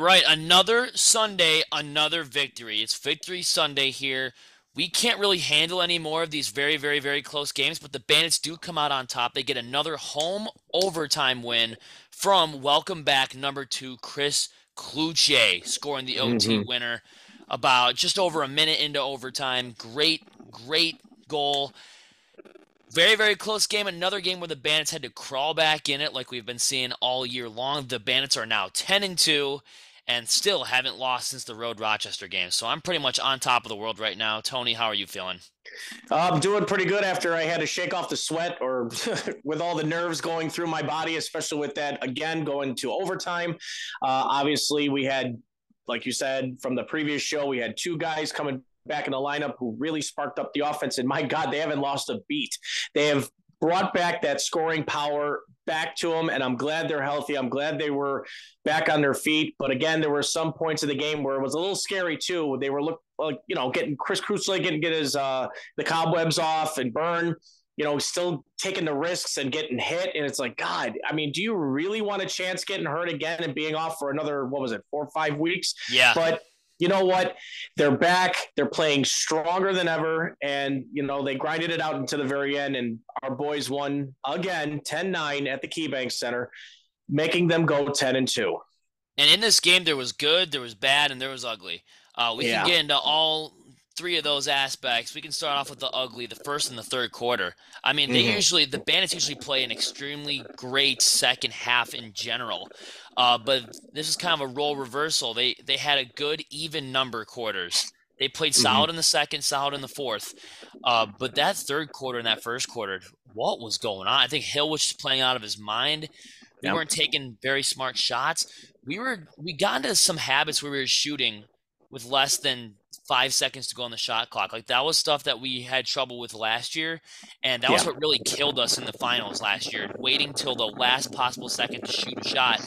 right, another Sunday, another victory. It's Victory Sunday here. We can't really handle any more of these very, very, very close games, but the Bandits do come out on top. They get another home overtime win from welcome back number two, Chris Cloutier, scoring the OT Mhm. winner about just over a minute into overtime. Great, great goal. Very, very close game. Another game where the Bandits had to crawl back in it, like we've been seeing all year long. The Bandits are now 10 and 2 and still haven't lost since the road Rochester game. So I'm pretty much on top of the world right now. Tony, how are you feeling? I'm doing pretty good after I had to shake off the sweat or with all the nerves going through my body, especially with that again going to overtime. Uh, obviously, we had, like you said from the previous show, we had two guys coming back in the lineup who really sparked up the offense. And my God, they haven't lost a beat. They have brought back that scoring power back to them, and I'm glad they're healthy. I'm glad they were back on their feet. But again, there were some points of the game where it was a little scary too. They were look like you know getting Chris Crusoe getting get his uh, the cobwebs off and burn. You know, still taking the risks and getting hit, and it's like God. I mean, do you really want a chance getting hurt again and being off for another what was it, four or five weeks? Yeah. But you know what? They're back. They're playing stronger than ever. And, you know, they grinded it out into the very end. And our boys won again 10 9 at the KeyBank Center, making them go 10 and 2. And in this game, there was good, there was bad, and there was ugly. Uh, we Yeah. can get into all three of those aspects. We can start off with the ugly, the first and the third quarter. I mean, they Mhm. usually, the Bandits usually play an extremely great second half in general. Uh, but this is kind of a role reversal. They they had a good even number quarters. They played Mhm. solid in the second, solid in the fourth. Uh, but that third quarter and that first quarter, what was going on? I think Hill was just playing out of his mind. We Yep. weren't taking very smart shots. We were we got into some habits where we were shooting with less than five seconds to go on the shot clock. Like that was stuff that we had trouble with last year, and that was what really killed us in the finals last year. Waiting till the last possible second to shoot a shot.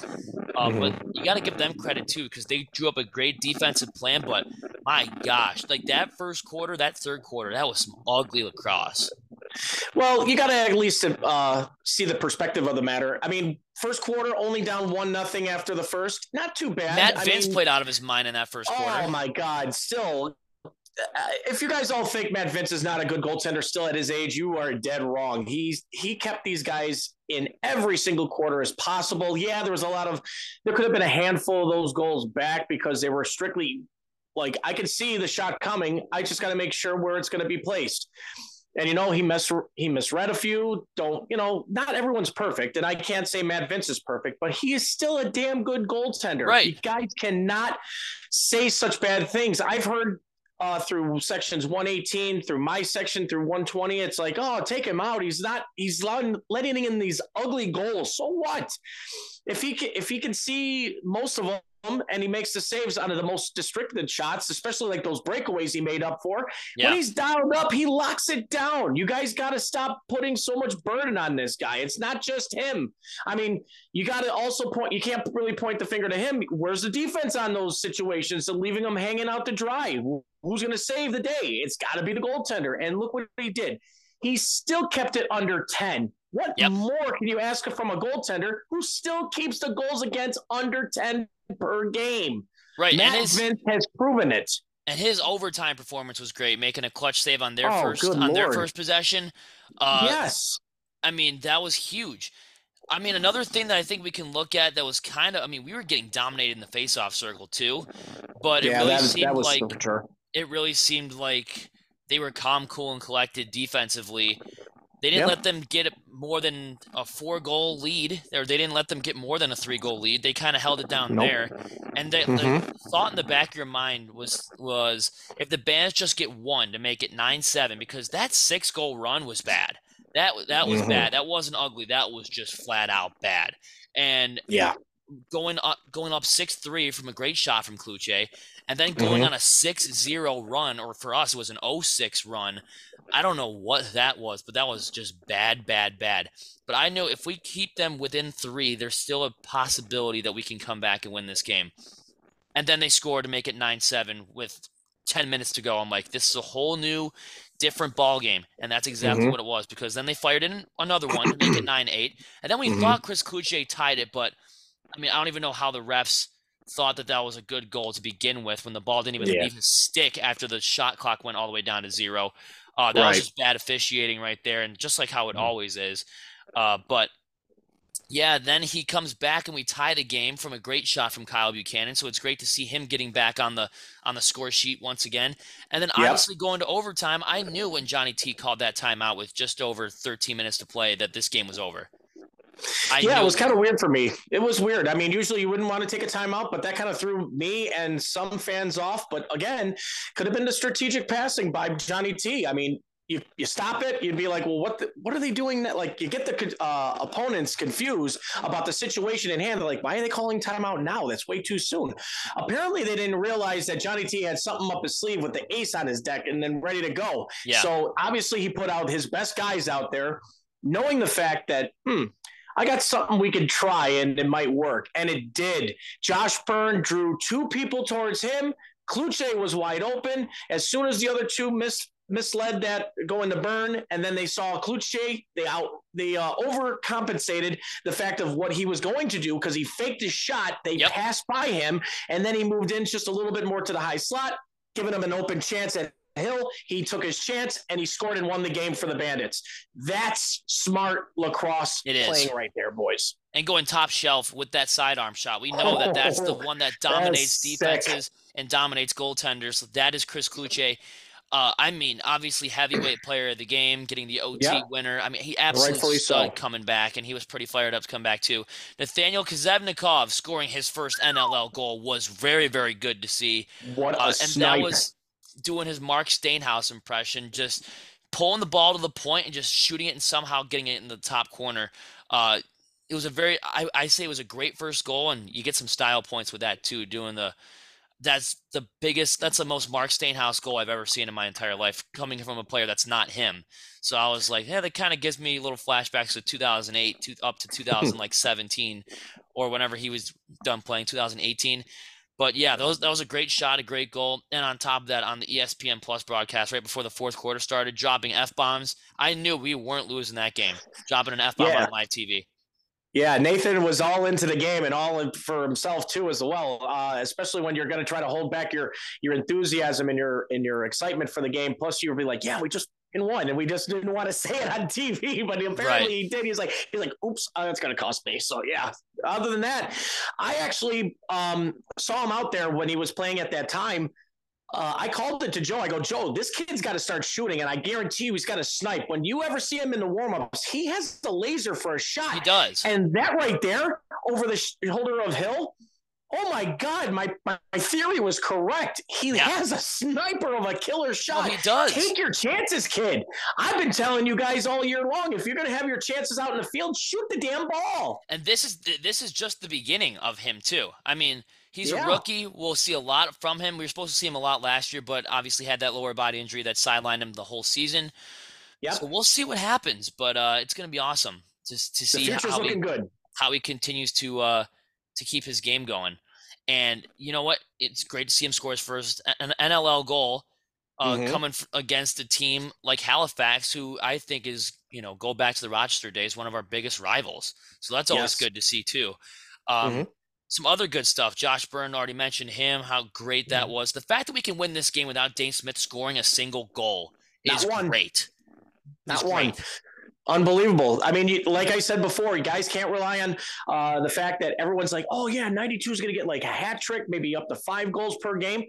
Uh, Mhm. But you got to give them credit too because they drew up a great defensive plan. But my gosh, like that first quarter, that third quarter, that was some ugly lacrosse. Well, you got to at least uh, see the perspective of the matter. I mean, first quarter only down one nothing after the first. Not too bad. Matt I Vinc mean, played out of his mind in that first quarter. Oh my God! Still, uh, if you guys all think Matt Vinc is not a good goaltender still at his age, you are dead wrong. He's he kept these guys in every single quarter as possible. Yeah, there was a lot of there could have been a handful of those goals back because they were strictly like I could see the shot coming. I just got to make sure where it's going to be placed. And you know he mis he misread a few. Don't you know? Not everyone's perfect, and I can't say Matt Vinc is perfect, but he is still a damn good goaltender. Right. You guys cannot say such bad things. I've heard uh, through sections 118, through my section, through 120. It's like, oh, take him out. He's not. He's letting, letting in these ugly goals. So what? If he can, if he can see most of them and he makes the saves out of the most restricted shots, especially like those breakaways he made up for, Yeah. when he's dialed up, he locks it down. You guys got to stop putting so much burden on this guy. It's not just him. I mean, you got to also point. You can't really point the finger to him. Where's the defense on those situations and leaving them hanging out to dry? Who's going to save the day? It's got to be the goaltender. And look what he did. He still kept it under ten. What Yep. more can you ask from a goaltender who still keeps the goals against under ten per game? Right, Matt and his Vinc has proven it. and his overtime performance was great, making a clutch save on their Oh, first on their first possession. Uh, yes. I mean, that was huge. I mean, another thing that I think we can look at that was kind of, I mean, we were getting dominated in the faceoff circle too, but it really seemed like it really seemed like they were calm, cool, and collected defensively. They didn't let them get more than a four goal lead, or they didn't let them get more than a three goal lead. They kind of held it down Nope. there. And the, Mhm. the thought in the back of your mind was was if the Bands just get one to make it nine seven, because that six goal run was bad. That that was Mhm. bad. That wasn't ugly. That was just flat out bad. And Yeah. going up going up 6-3 from a great shot from Clootch and then going Mhm. on a 6-0 run or for us it was an 0-6 run. I don't know what that was, but that was just bad bad bad. But I know if we keep them within 3, there's still a possibility that we can come back and win this game. And then they score to make it 9-7 with 10 minutes to go. I'm like this is a whole new different ball game and that's exactly Mhm. what it was because then they fired in another one to make it 9-8 and then we Mhm. thought Chris Clootch tied it but I mean, I don't even know how the refs thought that that was a good goal to begin with when the ball didn't even Yeah. leave his stick after the shot clock went all the way down to zero. Uh, that was just bad officiating right there, and just like how it Mhm. always is. Uh, but yeah, then he comes back and we tie the game from a great shot from Kyle Buchanan. So it's great to see him getting back on the on the score sheet once again. And then Yep. obviously going to overtime, I knew when Johnny T called that timeout with just over 13 minutes to play that this game was over. I yeah, it was kind of weird for me. It was weird. I mean, usually you wouldn't want to take a timeout, but that kind of threw me and some fans off. But again, could have been the strategic passing by Johnny T. I mean, you, you stop it, you'd be like, well, what the, what are they doing? That like you get the uh, opponents confused about the situation in hand. They're like, why are they calling timeout now? That's way too soon. Apparently, they didn't realize that Johnny T had something up his sleeve with the ace on his deck and then ready to go. Yeah. So obviously, he put out his best guys out there, knowing the fact that, hmm, I got something we could try and it might work. And it did. Josh Byrne drew two people towards him. Clootch was wide open. As soon as the other two mis- misled that going to Byrne and then they saw Clootch, they out they uh, overcompensated the fact of what he was going to do because he faked his shot. They Yep. passed by him, and then he moved in just a little bit more to the high slot, giving him an open chance at Hill. He took his chance and he scored and won the game for the Bandits. That's smart lacrosse It is. playing right there, boys. and going top shelf with that sidearm shot. We know that that's the one that dominates sick. defenses and dominates goaltenders. That is Chris Clootch. Uh, I mean, obviously heavyweight player of the game, getting the OT Yeah. winner. I mean, he absolutely stud so. coming back, and he was pretty fired up to come back too. Nathaniel Kazevnikov scoring his first NLL goal was very, very good to see. What a Uh, and sniper. that was doing his Mark Steenhuis impression, just pulling the ball to the point and just shooting it and somehow getting it in the top corner. Uh, it was a very, I, I say it was a great first goal, and you get some style points with that too. Doing the, that's the biggest, that's the most Mark Steenhuis goal I've ever seen in my entire life, coming from a player that's not him. So I was like, yeah, that kind of gives me little flashbacks to 2008 to, up to 2017, or whenever he was done playing 2018. But yeah, those that was a great shot, a great goal. And on top of that, on the ESPN Plus broadcast, right before the fourth quarter started, dropping f bombs. I knew we weren't losing that game. Dropping an f bomb Yeah. on live TV. Yeah, Nathan was all into the game and all in for himself too, as well. Uh, especially when you're going to try to hold back your your enthusiasm and your and your excitement for the game. Plus, you'll be like, "Yeah, we just in one," and we just didn't want to say it on TV, but apparently Right. he did. He's like, he's like, "Oops, uh, that's going to cost me." So yeah. Other than that, I actually um, saw him out there when he was playing at that time. Uh, I called it to Joe. I go, Joe, this kid's got to start shooting, and I guarantee you, he's got to snipe. When you ever see him in the warm-ups, he has the laser for a shot. He does. And that right there over the shoulder of Hill, oh my God, my, my, theory was correct. He Yeah. has a sniper of a killer Oh, shot. he does. Take your chances, kid. I've been telling you guys all year long if you're going to have your chances out in the field, shoot the damn ball. And this is this is just the beginning of him too. I mean, he's Yeah. a rookie. We'll see a lot from him. We were supposed to see him a lot last year, but obviously had that lower body injury that sidelined him the whole season. Yep. So we'll see what happens, but uh, it's going to be awesome to to see how he, good. how he continues to uh, to keep his game going. And you know what? It's great to see him score his first an NLL goal, uh, Mhm. coming f- against a team like Halifax, who I think is you know go back to the Rochester days, one of our biggest rivals. So that's always Yes. good to see too. Um, Mhm. Some other good stuff. Josh Byrne already mentioned him, how great that Mhm. was. The fact that we can win this game without Dhane Smith scoring a single goal Not is one. great. Not one. great. Unbelievable. I mean, you, like I said before, you guys can't rely on uh, the fact that everyone's like, oh, yeah, 92 is going to get like a hat trick, maybe up to five goals per game.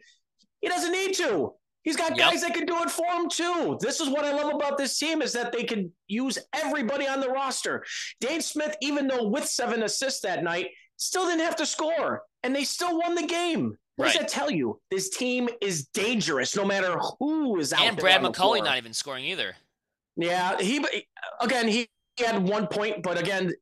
He doesn't need to. He's got Yep. guys that can do it for him too. This is what I love about this team is that they can use everybody on the roster. Dhane Smith, even though with seven assists that night, still didn't have to score, and they still won the game. What does that tell you? This team is dangerous, no matter who is out there. And Brad on the McCulley floor. not even scoring either. Yeah, he again he he had one point, but again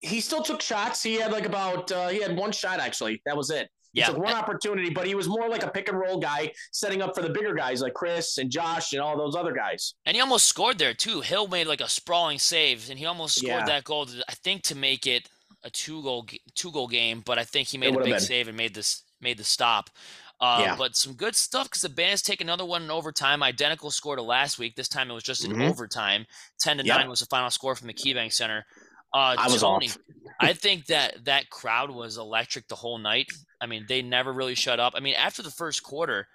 he still took shots. He had like about uh, he had one shot actually. That was it. He Yeah. took one opportunity, but he was more like a pick and roll guy, setting up for the bigger guys like Chris and Josh and all those other guys. And he almost scored there too. Hill made like a sprawling save, and he almost scored Yeah. that goal. I think to make it a two goal two goal game, but I think he made a big been. save and made this made the stop. Uh, Yeah. But some good stuff because the Bandits take another one in overtime, identical score to last week. This time it was just in Mhm. overtime. Ten to Yep. nine was the final score from the KeyBank Center. Uh, I was Tony, off. I think that that crowd was electric the whole night. I mean, they never really shut up. I mean, after the first quarter,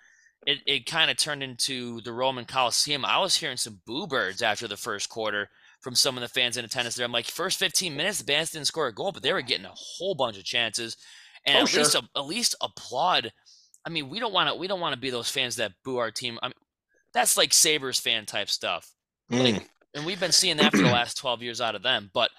it, it kind of turned into the Roman Coliseum. I was hearing some boo birds after the first quarter from some of the fans in attendance there. I'm like, first 15 minutes, the Bandits didn't score a goal, but they were getting a whole bunch of chances, and Oh, at sure. least at least applaud. I mean, we don't want to we don't want to be those fans that boo our team. I mean, that's like Sabres fan type stuff, Mm. and we've been seeing that for the last 12 years out of them. But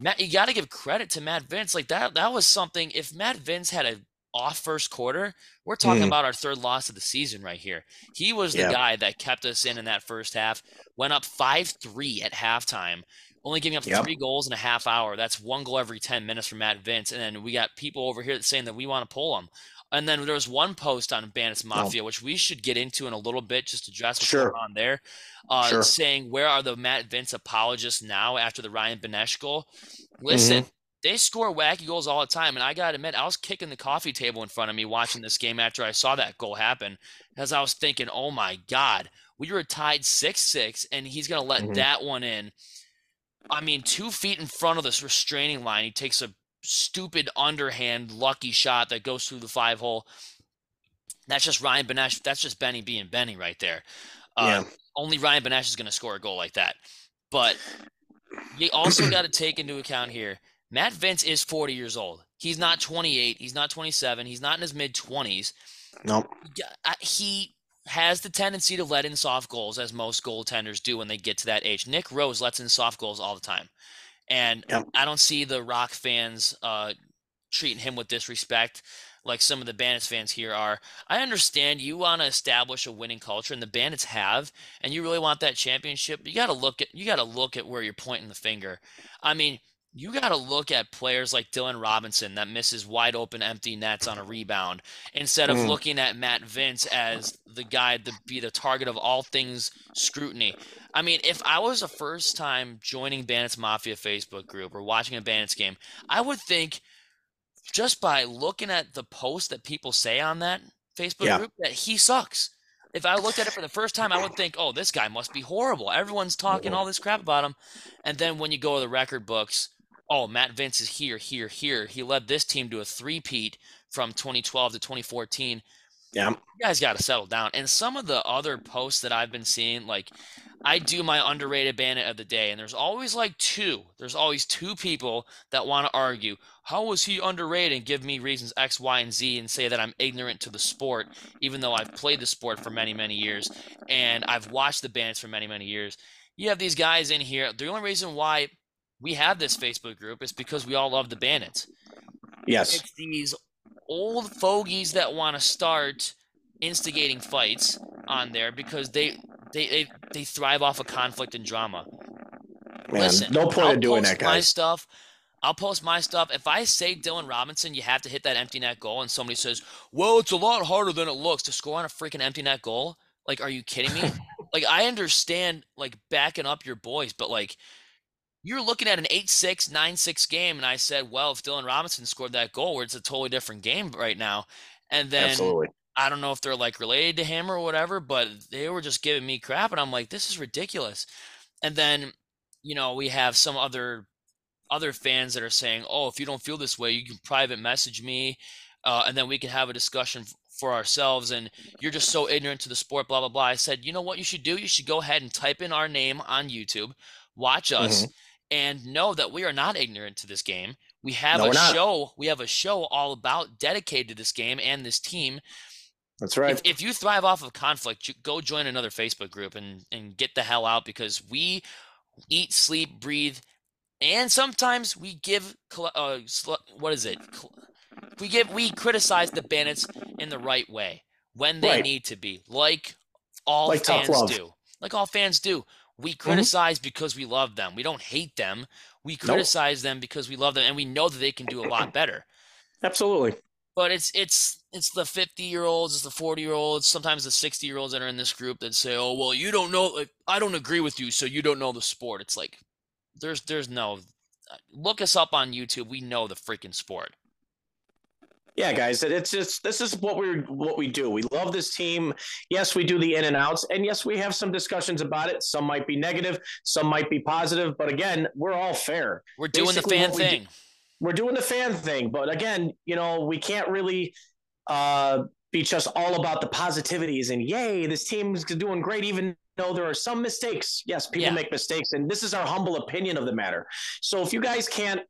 Matt, you got to give credit to Matt Vinc. Like that, that was something. If Matt Vinc had a off first quarter, we're talking Mm. about our third loss of the season right here. He was the Yeah. guy that kept us in in that first half. Went up five three at halftime, only giving up Yep. three goals in a half hour. That's one goal every ten minutes from Matt Vinc. And then we got people over here saying that we want to pull him. And then there was one post on Bandits Mafia, which we should get into in a little bit, just to address what's Sure. going on there. Uh, Sure. Saying where are the Matt Vinc apologists now after the Ryan Benesch goal? Listen, Mm-hmm. they score wacky goals all the time, and I gotta admit, I was kicking the coffee table in front of me watching this game after I saw that goal happen, as I was thinking, "Oh my God, we were tied six six, and he's gonna let Mhm. that one in." I mean, two feet in front of this restraining line, he takes a stupid underhand lucky shot that goes through the five hole. That's just Ryan Benesch. That's just Benny being Benny right there. Uh, yeah. only Ryan Benesch is going to score a goal like that. But you also got to take into account here Matt Vinc is 40 years old. He's not 28. He's not 27. He's not in his mid 20s. Nope. He has the tendency to let in soft goals, as most goaltenders do when they get to that age. Nick Rose lets in soft goals all the time. And Yep. I don't see the Rock fans uh, treating him with disrespect like some of the Bandits fans here are. I understand you want to establish a winning culture, and the Bandits have, and you really want that championship. You got to look at you got to look at where you're pointing the finger. I mean, you got to look at players like Dylan Robinson that misses wide open empty nets on a rebound instead of Mm. looking at Matt Vinc as the guy to be the target of all things scrutiny. I mean, if I was a first time joining Bandits Mafia Facebook group or watching a Bandits game, I would think just by looking at the posts that people say on that Facebook Yeah. group that he sucks. If I looked at it for the first time, I would think, "Oh, this guy must be horrible." Everyone's talking all this crap about him, and then when you go to the record books, oh, Matt Vinc is here, here, here. He led this team to a three-peat from 2012 to 2014 Yeah. you guys got to settle down. And some of the other posts that I've been seeing, like I do my underrated bandit of the day, and there's always like two. There's always two people that want to argue how was he underrated and give me reasons X, Y, and Z and say that I'm ignorant to the sport, even though I've played the sport for many, many years and I've watched the bandits for many, many years. You have these guys in here. The only reason why we have this Facebook group is because we all love the bandits Yes. it's these old fogies that want to start instigating fights on there because they they they, they thrive off of conflict and drama. Man, Listen, no point I'll of doing post that, My guys. stuff. I'll post my stuff. If I say Dylan Robinson, you have to hit that empty net goal, and somebody says, "Well, it's a lot harder than it looks to score on a freaking empty net goal." Like, are you kidding me? like, I understand like backing up your boys, but like, you're looking at an 8-6, 9-6 game, and I said, "Well, if Dylan Robinson scored that goal, where it's a totally different game right now," and then Absolutely. I don't know if they're like related to him or whatever, but they were just giving me crap, and I'm like, this is ridiculous. And then, you know, we have some other other fans that are saying, oh, if you don't feel this way, you can private message me, uh, and then we can have a discussion for ourselves. And you're just so ignorant to the sport, blah blah blah. I said, you know what you should do? You should go ahead and type in our name on YouTube, watch us, Mm-hmm. And know that we are not ignorant to this game. We have No, a show. We have a show all about dedicated to this game and this team That's right. if, if you thrive off of conflict, you go join another Facebook group and, and get the hell out because we eat, sleep, breathe, and sometimes we give uh, what is it? We give we criticize the bandits in the right way when they Right. need to be, like all Like fans do. Like all fans do. Mm-hmm. We criticize because we love them. We don't hate them. We criticize them because we love them, and we know that they can do a lot better Absolutely. but it's it's it's the 50 year olds it's the 40 year olds sometimes the 60 year olds that are in this group that say oh well you don't know like, i don't agree with you so you don't know the sport it's like there's there's no look us up on youtube we know the freaking sport yeah, guys, it's just this is what we what we do. We love this team. Yes, we do the in and outs, and yes, we have some discussions about it. Some might be negative, some might be positive, but again, we're all fair. We're doing Basically, the fan thing. We we're doing the fan thing, but again, you know, we can't really uh, be just all about the positivities and yay, this team's doing great, even though there are some mistakes. Yes, people yeah. make mistakes, and this is our humble opinion of the matter. So if you guys can't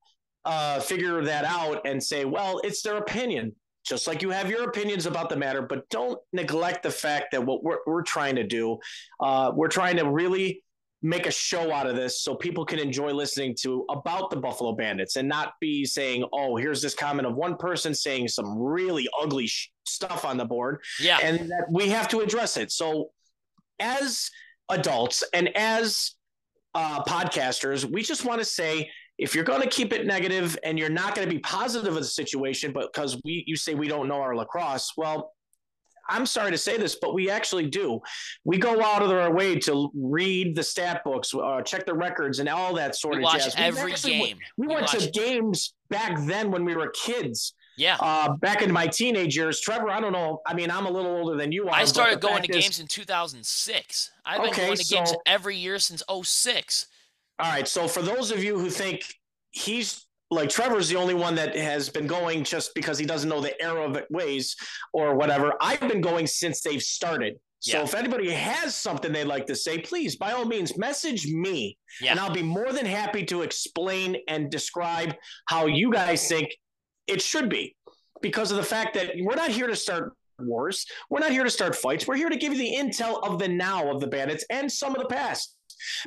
uh, figure that out and say, well, it's their opinion, just like you have your opinions about the matter, but don't neglect the fact that what we're, we're trying to do, uh, we're trying to really make a show out of this so people can enjoy listening to about the Buffalo Bandits and not be saying, oh, here's this comment of one person saying some really ugly sh- stuff on the board. Yeah. And that we have to address it. So, as adults and as uh, podcasters, we just want to say if you're going to keep it negative and you're not going to be positive of the situation, but because we you say we don't know our lacrosse, well, I'm sorry to say this, but we actually do. We go out of our way to read the stat books, uh, check the records, and all that sort we of watch jazz. Every actually, game. We, we went to games back then when we were kids. Yeah. Uh, back in my teenage years, Trevor, I don't know. I mean, I'm a little older than you are. I started going to is, games in 2006. I've been okay, going to so, games every year since 06. All right. So for those of you who think he's like Trevor's the only one that has been going just because he doesn't know the era of ways or whatever. I've been going since they've started. So yeah. if anybody has something they'd like to say, please, by all means, message me, yeah. and I'll be more than happy to explain and describe how you guys think it should be, because of the fact that we're not here to start wars, we're not here to start fights. We're here to give you the intel of the now of the Bandits and some of the past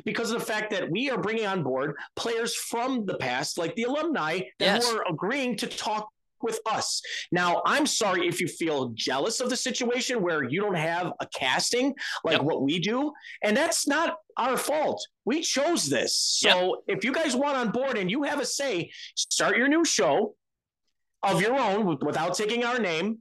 because of the fact that we are bringing on board players from the past, like the alumni that yes. are agreeing to talk with us. Now, I'm sorry if you feel jealous of the situation where you don't have a casting like yep. what we do. And that's not our fault. We chose this. So yep. if you guys want on board and you have a say, start your new show of your own without taking our name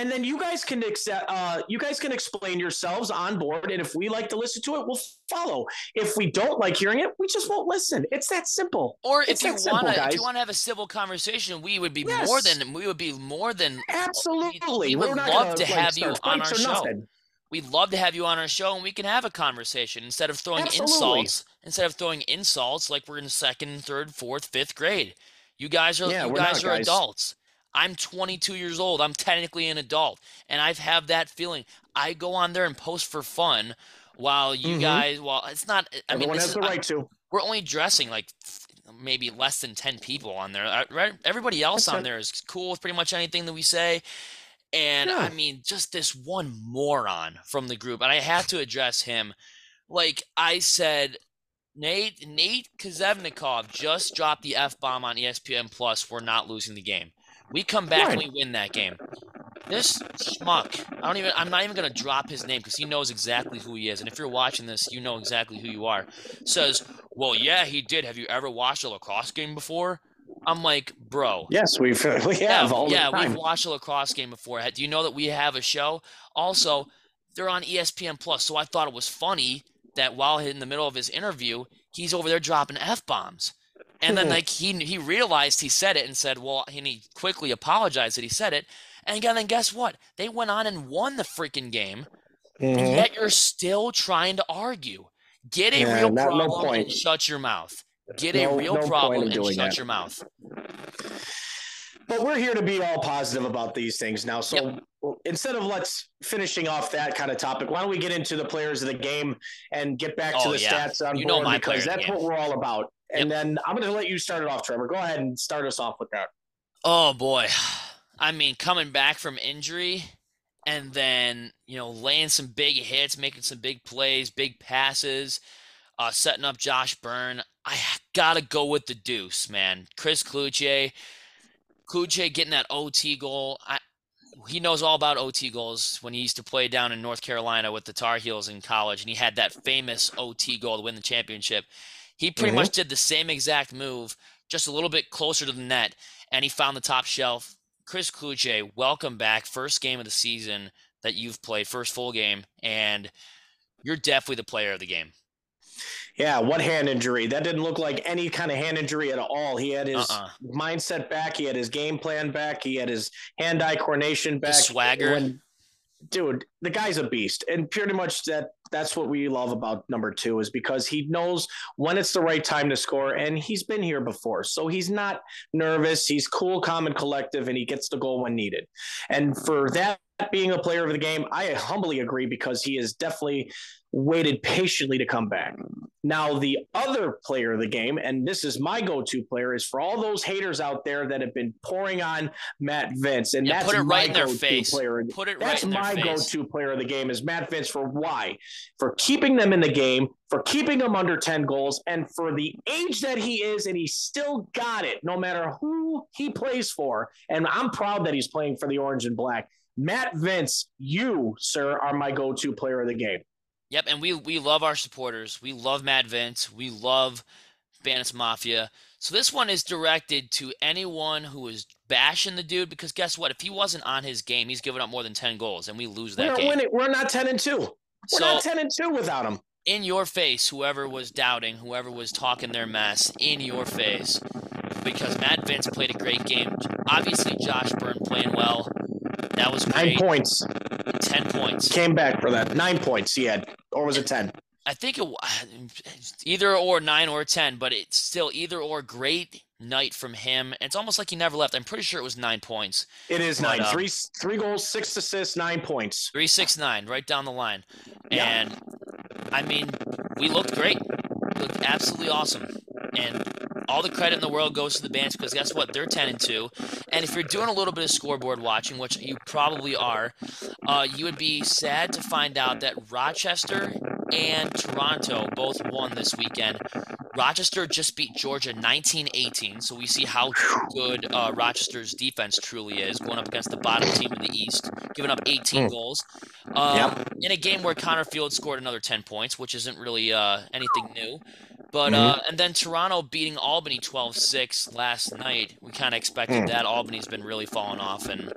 and then you guys can accept, uh, you guys can explain yourselves on board, and if we like to listen to it, we'll follow. If we don't like hearing it, we just won't listen. It's that simple. Or it's if you want to, if you want to have a civil conversation, we would be yes. more than we would be more than absolutely. We, we would love to like, have you on our show. Nothing. We'd love to have you on our show, and we can have a conversation instead of throwing absolutely. insults. Instead of throwing insults like we're in second, third, fourth, fifth grade. You guys are yeah, you guys are guys. adults. I'm 22 years old. I'm technically an adult, and I've have that feeling. I go on there and post for fun, while you mm-hmm. guys, well, it's not. I Everyone mean, has the right to. We're only dressing like maybe less than 10 people on there. Right? Everybody else That's on there is cool with pretty much anything that we say. And yeah. I mean, just this one moron from the group, and I have to address him. Like I said, Nate Nate Kazevnikov just dropped the f bomb on ESPN Plus for not losing the game. We come back and we win that game. This schmuck, I don't even. I'm not even gonna drop his name because he knows exactly who he is. And if you're watching this, you know exactly who you are. Says, "Well, yeah, he did. Have you ever watched a lacrosse game before?" I'm like, bro. Yes, we've we have. Yeah, yeah we've watched a lacrosse game before. Do you know that we have a show? Also, they're on ESPN Plus, so I thought it was funny that while in the middle of his interview, he's over there dropping f bombs. And then like he he realized he said it and said, well, and he quickly apologized that he said it. And again, then guess what? They went on and won the freaking game. Mm-hmm. And yet you're still trying to argue. Get a yeah, real not, problem no and shut your mouth. Get no, a real no problem and shut that. your mouth. But we're here to be all positive about these things now. So yep. instead of let's finishing off that kind of topic, why don't we get into the players of the game and get back oh, to the yeah. stats on you board because that's what we're all about. And yep. then I'm going to let you start it off, Trevor. Go ahead and start us off with that. Oh boy, I mean, coming back from injury and then you know laying some big hits, making some big plays, big passes, uh, setting up Josh Byrne. I gotta go with the Deuce, man. Chris Cloutier, Cloutier getting that OT goal. I, he knows all about OT goals when he used to play down in North Carolina with the Tar Heels in college, and he had that famous OT goal to win the championship. He pretty mm-hmm. much did the same exact move, just a little bit closer to the net, and he found the top shelf. Chris Cloutier, welcome back. First game of the season that you've played, first full game, and you're definitely the player of the game. Yeah, what hand injury? That didn't look like any kind of hand injury at all. He had his Uh-uh. mindset back. He had his game plan back. He had his hand-eye coordination back. Swagger. When- dude, the guy's a beast, and pretty much that. That's what we love about number two is because he knows when it's the right time to score, and he's been here before, so he's not nervous. He's cool, calm, and collective, and he gets the goal when needed. And for that being a player of the game, I humbly agree because he has definitely waited patiently to come back. Now, the other player of the game, and this is my go-to player, is for all those haters out there that have been pouring on Matt Vinc, and Yeah, that's put it my right in their face. player. Put it right That's in their my go-to player of the game is Matt Vinc for why? For keeping them in the game, for keeping them under 10 goals, and for the age that he is, and he still got it no matter who he plays for. And I'm proud that he's playing for the Orange and Black. Matt Vinc, you, sir, are my go-to player of the game. Yep, and we we love our supporters. We love Matt Vinc. We love Bandits Mafia. So this one is directed to anyone who is bashing the dude because guess what? If he wasn't on his game, he's given up more than 10 goals and we lose that We're game. We're not 10 and 2. We're So not 10 and 2 without him. in your face, whoever was doubting, whoever was talking their mess, in your face, because Matt Vinc played a great game. Obviously, Josh Byrne playing well. That was Nine great. points. 10 points. Came back for that. Nine points he had. Or was it 10? I think it either or nine or ten, but it's still either or great night from him. It's almost like he never left. I'm pretty sure it was nine points. It is But, nine. um, Three, three goals, six assists, nine points. Three six nine, right down the line. Yeah. And I mean, we looked great. We looked absolutely awesome. And all the credit in the world goes to the Bandits because guess what? They're ten and two. And if you're doing a little bit of scoreboard watching, which you probably are, uh, you would be sad to find out that Rochester and Toronto both won this weekend. Rochester just beat Georgia 19-18, so we see how good uh, Rochester's defense truly is, going up against the bottom team in the East, giving up 18 Hmm. goals. Um, Yep. In a game where Connor Field scored another 10 points, which isn't really uh, anything new. But Mm-hmm. uh, and then Toronto beating Albany 12-6 last night. We kind of expected Mm. that. Albany's been really falling off, and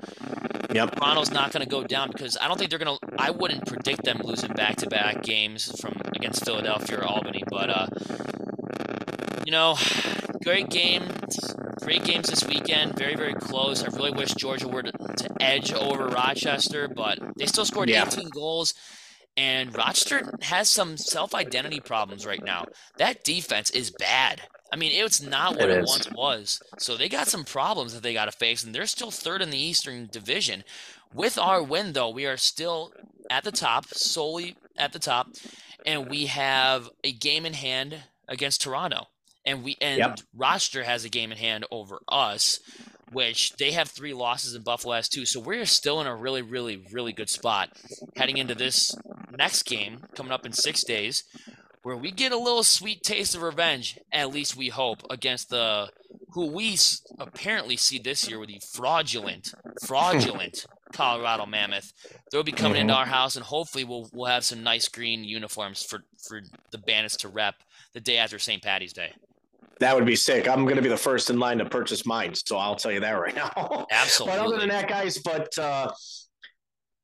Yep. Toronto's not going to go down because I don't think they're going to. I wouldn't predict them losing back-to-back games from against Philadelphia or Albany, but uh, you know, great game, great games this weekend. Very very close. I really wish Georgia were to, to edge over Rochester, but they still scored Yeah. 18 goals. And Rochester has some self-identity problems right now. That defense is bad. I mean, it's not what It it, once was. So they got some problems that they got to face, and they're still third in the Eastern Division. With our win, though, we are still at the top, solely at the top, and we have a game in hand against Toronto, and we and Yep. Rochester has a game in hand over us, which they have three losses and Buffalo has two. So we're still in a really, really, really good spot heading into this next game coming up in six days, where we get a little sweet taste of revenge. At least we hope against the who we apparently see this year with the fraudulent, fraudulent Colorado Mammoth. They'll be coming into mm-hmm. our house, and hopefully we'll we'll have some nice green uniforms for for the Bandits to rep the day after St. Patty's Day. That would be sick. I'm going to be the first in line to purchase mine. So I'll tell you that right now. Absolutely. But other than that, guys, but uh,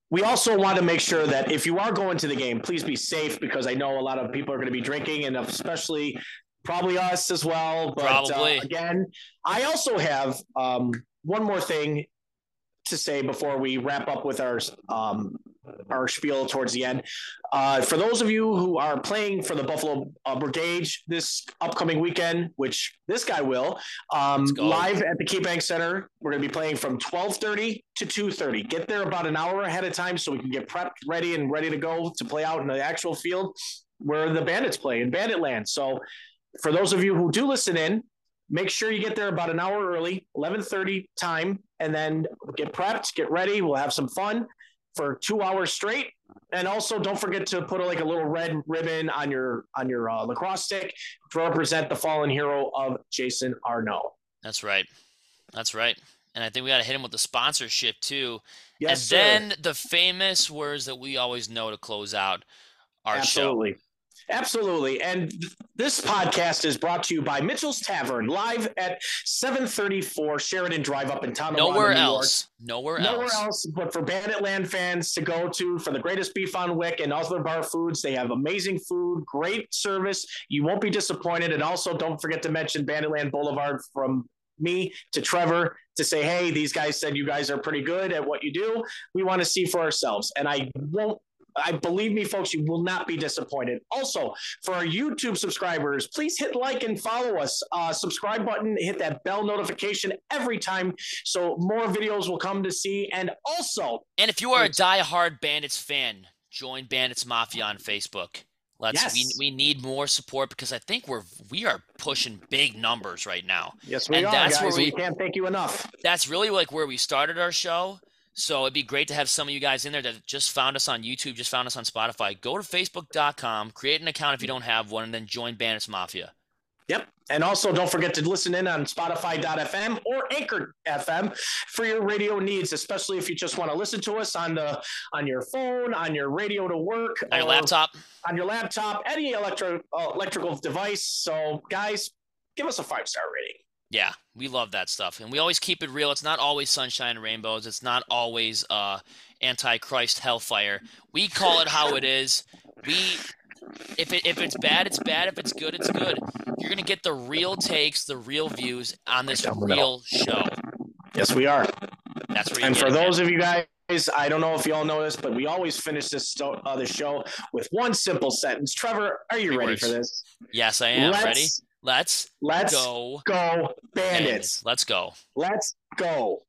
we also want to make sure that if you are going to the game, please be safe because I know a lot of people are going to be drinking, and especially probably us as well. But. Uh, again, I also have um, one more thing to say before we wrap up with our um, our spiel towards the end. Uh, for those of you who are playing for the Buffalo uh, Brigade this upcoming weekend, which this guy will, um, live at the KeyBank Center, we're going to be playing from 12:30 to 2:30. Get there about an hour ahead of time so we can get prepped, ready, and ready to go to play out in the actual field where the Bandits play in Bandit Land. So, for those of you who do listen in, make sure you get there about an hour early, 11:30 time, and then get prepped, get ready. We'll have some fun for two hours straight. And also, don't forget to put like a little red ribbon on your on your uh, lacrosse stick to represent the fallen hero of Jason Arnault. That's right. That's right. And I think we got to hit him with the sponsorship too. Yes, and sir. then the famous words that we always know to close out our show. Absolutely. And this podcast is brought to you by Mitchell's Tavern, live at 734 Sheridan Drive up in Tonawanda, Nowhere New else. Nowhere, Nowhere else. Nowhere else, but for Bandit Land fans to go to for the greatest beef on weck and other bar foods. They have amazing food, great service. You won't be disappointed. And also, don't forget to mention Banditland Boulevard from me to Trevor to say, hey, these guys said you guys are pretty good at what you do. We want to see for ourselves. And I won't I believe me, folks, you will not be disappointed. Also, for our YouTube subscribers, please hit like and follow us. Uh, subscribe button, hit that bell notification every time, so more videos will come to see. And also, And if you are a die-hard Bandits fan, join Bandits Mafia on Facebook. Let's Yes. we, we need more support because I think we're we are pushing big numbers right now. yes, we are. And are, that's guys. where we we- can't thank you enough. That's really like where we started our show. So it'd be great to have some of you guys in there that just found us on YouTube, just found us on Spotify. Go to facebook.com, create an account if you don't have one, and then join Bandits Mafia. Yep. And also, don't forget to listen in on Spotify.fm or Anchor FM for your radio needs, especially if you just want to listen to us on the on your phone, on your radio to work, On your laptop. on your laptop, any electro uh, electrical device. So, guys, give us a five star rating. Yeah, we love that stuff. And we always keep it real. It's not always sunshine and rainbows. It's not always uh antichrist hellfire. We call it how it is. We if it if it's bad, it's bad. If it's good, it's good. You're gonna get the real takes, the real views on this Down the middle. real show. Yes, we are. That's where And for it, man. those of you guys, I don't know if you all know this, but we always finish this sto- uh, the show with one simple sentence. Trevor, are you Three ready words. for this? Yes, I am let's, ready. Let's Let's go. go, bandits. Let's go. Let's go.